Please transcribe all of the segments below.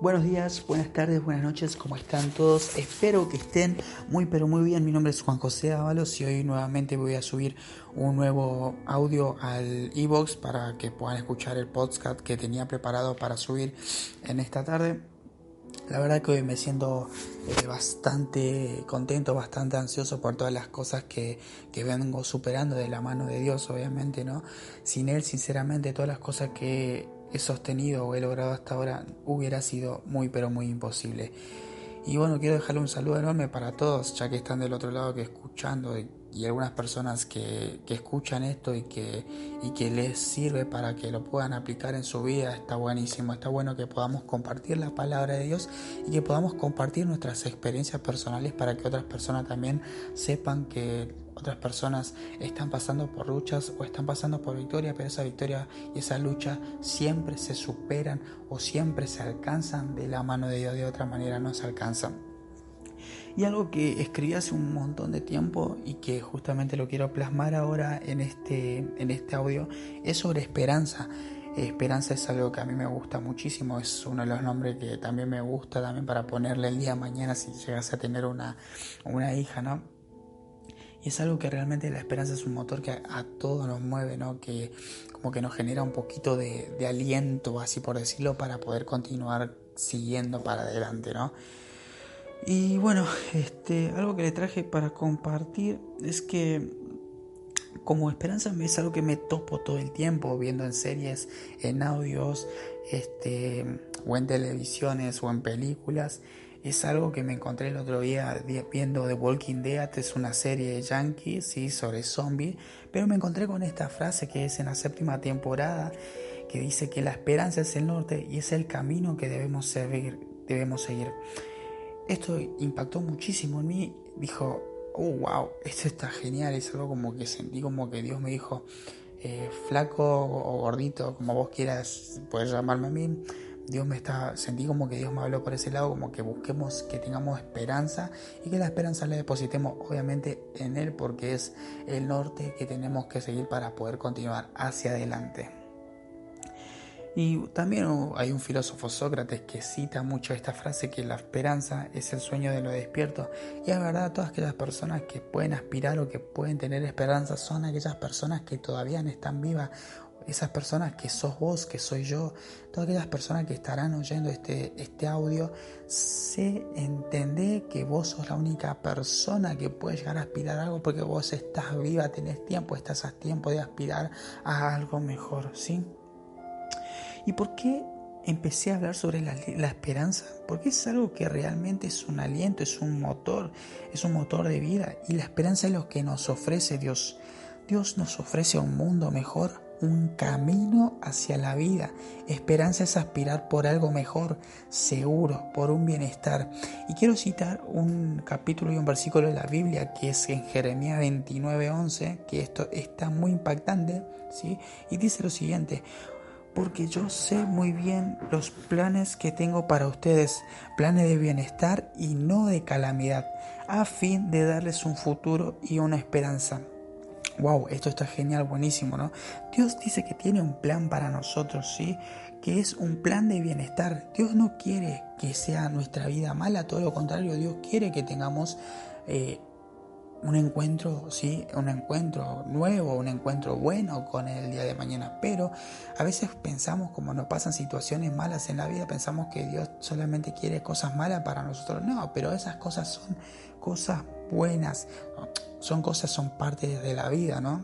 Buenos días, buenas tardes, buenas noches, ¿cómo están todos? Espero que estén muy pero muy bien. Mi nombre es Juan José Ábalos y hoy nuevamente voy a subir un nuevo audio al e-box para que puedan escuchar el podcast que tenía preparado para subir en esta tarde. La verdad que hoy me siento eh, bastante contento, bastante ansioso por todas las cosas que, que, vengo superando de la mano de Dios, obviamente, ¿no? Sin Él, sinceramente, todas las cosas que he sostenido o he logrado hasta ahora hubiera sido muy, pero muy imposible. Y bueno, quiero dejarle un saludo enorme para todos, ya que están del otro lado que escuchando y algunas personas que, que, escuchan esto y que, y que les sirve para que lo puedan aplicar en su vida, está buenísimo, está bueno que podamos compartir la palabra de Dios y que podamos compartir nuestras experiencias personales para que otras personas también sepan que otras personas están pasando por luchas o están pasando por victoria, pero esa victoria y esa lucha siempre se superan o siempre se alcanzan de la mano de Dios, de otra manera no se alcanzan. Y algo que escribí hace un montón de tiempo y que justamente lo quiero plasmar ahora en este, en este audio es sobre esperanza. Esperanza es algo que a mí me gusta muchísimo, es uno de los nombres que también me gusta también para ponerle el día de mañana si llegase a tener una, una hija, ¿no? Y es algo que realmente la esperanza es un motor que a, todos nos mueve, ¿no? Que como que nos genera un poquito de, de aliento, así por decirlo, para poder continuar siguiendo para adelante, ¿no? Y bueno, este, algo que le traje para compartir es que como esperanza es algo que me topo todo el tiempo viendo en series, en audios, este, o en televisiones o en películas. Es algo que me encontré el otro día viendo The Walking Dead, es una serie de yankees ¿sí? sobre zombies, pero me encontré con esta frase que es en la séptima temporada, que dice que la esperanza es el norte y es el camino que debemos seguir. Debemos seguir. Esto impactó muchísimo en mí. Dijo, oh, wow, esto está genial. Es algo como que sentí como que Dios me dijo, eh, flaco o gordito, como vos quieras, puedes llamarme a mí. Dios me está, sentí como que Dios me habló por ese lado, como que busquemos, que tengamos esperanza y que la esperanza la depositemos obviamente en Él porque es el norte que tenemos que seguir para poder continuar hacia adelante. Y también hay un filósofo Sócrates que cita mucho esta frase que la esperanza es el sueño de lo despierto. Y es verdad, todas aquellas personas que pueden aspirar o que pueden tener esperanza son aquellas personas que todavía no están vivas. Esas personas que sos vos, que soy yo, todas aquellas personas que estarán oyendo este, este audio, sé, entender que vos sos la única persona que puede llegar a aspirar a algo porque vos estás viva, tenés tiempo, estás a tiempo de aspirar a algo mejor, ¿sí? ¿Y por qué empecé a hablar sobre la, esperanza? Porque es algo que realmente es un aliento, es un motor, es un motor de vida. Y la esperanza es lo que nos ofrece Dios. Dios nos ofrece un mundo mejor, un camino hacia la vida. Esperanza es aspirar por algo mejor, seguro, por un bienestar. Y quiero citar un capítulo y un versículo de la Biblia que es en Jeremías 29:11, que esto está muy impactante, ¿sí? Y dice lo siguiente: porque yo sé muy bien los planes que tengo para ustedes, planes de bienestar y no de calamidad, a fin de darles un futuro y una esperanza. Wow, esto está genial, buenísimo, ¿no? Dios dice que tiene un plan para nosotros, ¿sí? Que es un plan de bienestar. Dios no quiere que sea nuestra vida mala, todo lo contrario, Dios quiere que tengamos eh, un encuentro, sí, un encuentro nuevo, un encuentro bueno con el día de mañana. Pero a veces pensamos, como nos pasan situaciones malas en la vida, pensamos que Dios solamente quiere cosas malas para nosotros. No, pero esas cosas son cosas buenas, son cosas, son parte de la vida, ¿no?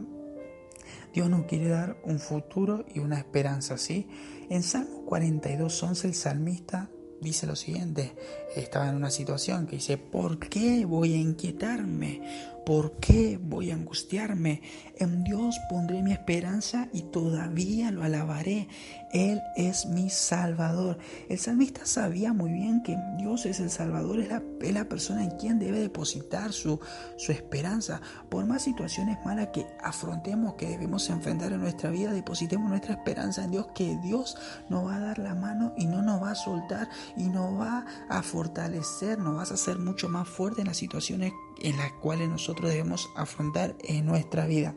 Dios nos quiere dar un futuro y una esperanza, ¿sí? En Salmo 42, 11 el salmista dice lo siguiente, estaba en una situación que dice, ¿por qué voy a inquietarme? ¿Por qué voy a angustiarme? En Dios pondré mi esperanza y todavía lo alabaré. Él es mi Salvador. El salmista sabía muy bien que Dios es el Salvador, es la, persona en quien debe depositar su, su esperanza. Por más situaciones malas que afrontemos, que debemos enfrentar en nuestra vida, depositemos nuestra esperanza en Dios, que Dios nos va a dar la mano y no nos va a soltar y nos va a fortalecer, nos va a hacer mucho más fuerte en las situaciones en las cuales nosotros debemos afrontar en nuestra vida.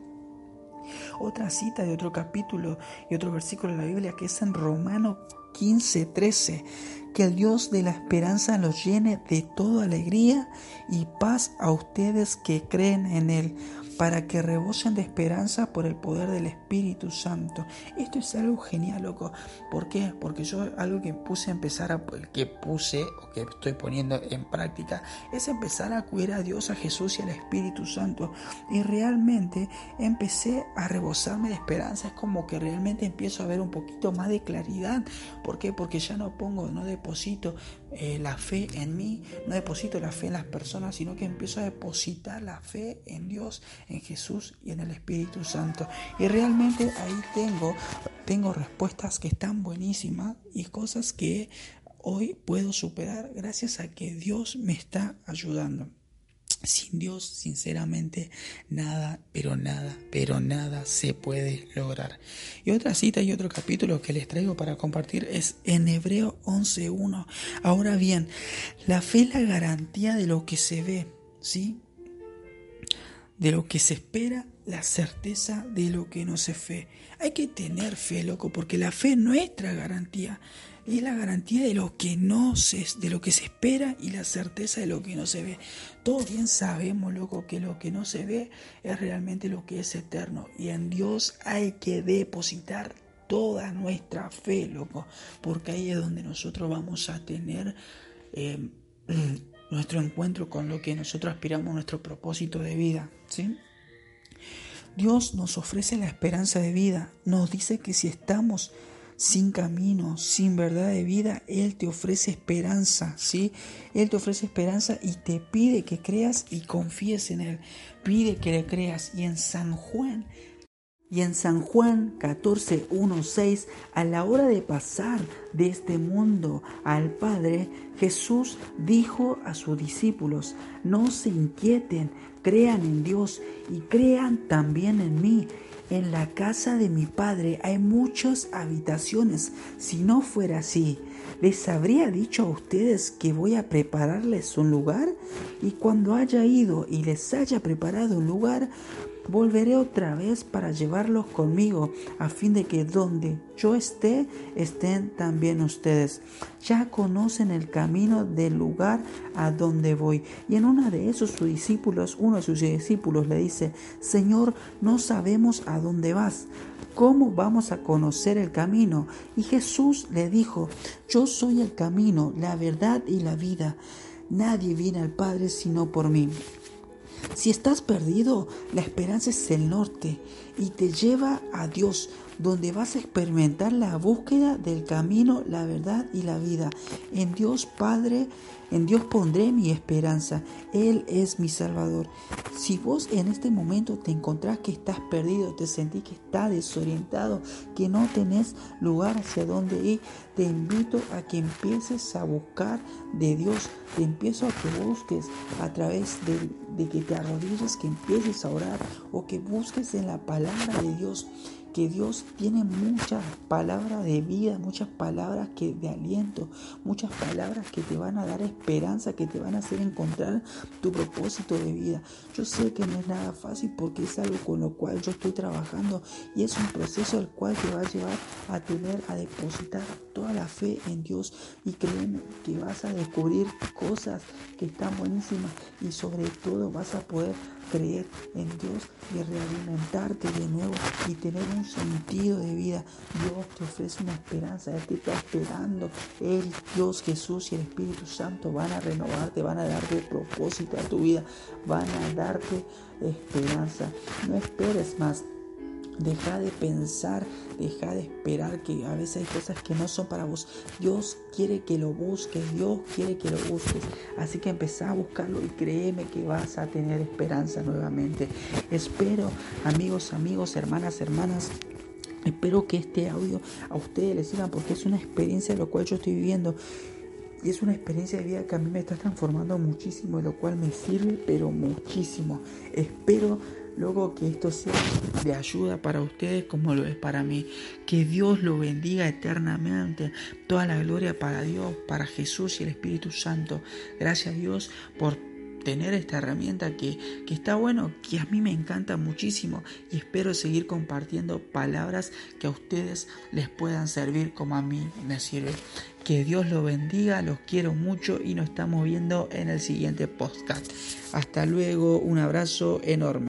Otra cita de otro capítulo y otro versículo de la Biblia que es en Romano 15, 13. Que el Dios de la esperanza los llene de toda alegría y paz a ustedes que creen en Él para que rebosen de esperanza por el poder del Espíritu Santo. Esto es algo genial, loco. ¿Por qué? Porque yo algo que puse a empezar a, que puse o que estoy poniendo en práctica es empezar a cuidar a Dios, a Jesús y al Espíritu Santo. Y realmente empecé a rebosarme de esperanza. Es como que realmente empiezo a ver un poquito más de claridad. ¿Por qué? Porque ya no pongo, no deposito eh, la fe en mí, no deposito la fe en las personas, sino que empiezo a depositar la fe en Dios, en Jesús y en el Espíritu Santo. Y realmente ahí tengo, tengo respuestas que están buenísimas y cosas que hoy puedo superar gracias a que Dios me está ayudando. Sin Dios, sinceramente, nada, pero nada, pero nada se puede lograr. Y otra cita y otro capítulo que les traigo para compartir es en Hebreo 11.1. Ahora bien, la fe es la garantía de lo que se ve, ¿sí? De lo que se espera, la certeza de lo que no se ve. Hay que tener fe, loco, porque la fe es nuestra garantía es la garantía de lo que no se, de lo que se espera y la certeza de lo que no se ve. Todos bien sabemos, loco, que lo que no se ve es realmente lo que es eterno. Y en Dios hay que depositar toda nuestra fe, loco, porque ahí es donde nosotros vamos a tener eh, nuestro encuentro con lo que nosotros aspiramos, nuestro propósito de vida, ¿sí? Dios nos ofrece la esperanza de vida, nos dice que si estamos sin camino, sin verdad de vida, Él te ofrece esperanza, ¿sí? Él te ofrece esperanza y te pide que creas y confíes en Él. Pide que le creas. Y en San Juan, y en San Juan 14, 1, 6, a la hora de pasar de este mundo al Padre, Jesús dijo a sus discípulos, no se inquieten, crean en Dios y crean también en mí. En la casa de mi padre hay muchas habitaciones. Si no fuera así, ¿les habría dicho a ustedes que voy a prepararles un lugar? Y cuando haya ido y les haya preparado un lugar, Volveré otra vez para llevarlos conmigo, a fin de que donde yo esté, estén también ustedes. Ya conocen el camino del lugar a donde voy. Y en uno de esos sus discípulos, uno de sus discípulos le dice, Señor, no sabemos a dónde vas. ¿Cómo vamos a conocer el camino? Y Jesús le dijo, Yo soy el camino, la verdad y la vida. Nadie viene al Padre sino por mí. Si estás perdido, la esperanza es el norte y te lleva a Dios, donde vas a experimentar la búsqueda del camino, la verdad y la vida. En Dios Padre, en Dios pondré mi esperanza. Él es mi Salvador. Si vos en este momento te encontrás que estás perdido, te sentís que estás desorientado, que no tenés lugar hacia dónde ir, te invito a que empieces a buscar de Dios. Te empiezo a que busques a través de, de que te arrodilles, que empieces a orar o que busques en la palabra de Dios que Dios tiene muchas palabras de vida, muchas palabras que, de aliento, muchas palabras que te van a dar esperanza, que te van a hacer encontrar tu propósito de vida. Yo sé que no es nada fácil porque es algo con lo cual yo estoy trabajando y es un proceso al cual te va a llevar a tener, a depositar toda la fe en Dios y créeme que vas a descubrir cosas que están buenísimas y sobre todo vas a poder creer en Dios y realimentarte de nuevo y tener un sentido de vida. Dios te ofrece una esperanza, Él te está esperando. Él, Dios, Jesús y el Espíritu Santo van a renovarte, van a darte propósito a tu vida, van a darte esperanza. No esperes más. Deja de pensar, deja de esperar que a veces hay cosas que no son para vos. Dios quiere que lo busques, Dios quiere que lo busques. Así que empezá a buscarlo y créeme que vas a tener esperanza nuevamente. Espero, amigos, amigos, hermanas, hermanas. Espero que este audio a ustedes les sirva porque es una experiencia de lo cual yo estoy viviendo. Y es una experiencia de vida que a mí me está transformando muchísimo, de lo cual me sirve, pero muchísimo. Espero luego que esto sea de ayuda para ustedes como lo es para mí. Que Dios lo bendiga eternamente. Toda la gloria para Dios, para Jesús y el Espíritu Santo. Gracias a Dios por tener esta herramienta que, que, está bueno, que a mí me encanta muchísimo y espero seguir compartiendo palabras que a ustedes les puedan servir como a mí me sirve. Que Dios los bendiga, los quiero mucho y nos estamos viendo en el siguiente podcast. Hasta luego, un abrazo enorme.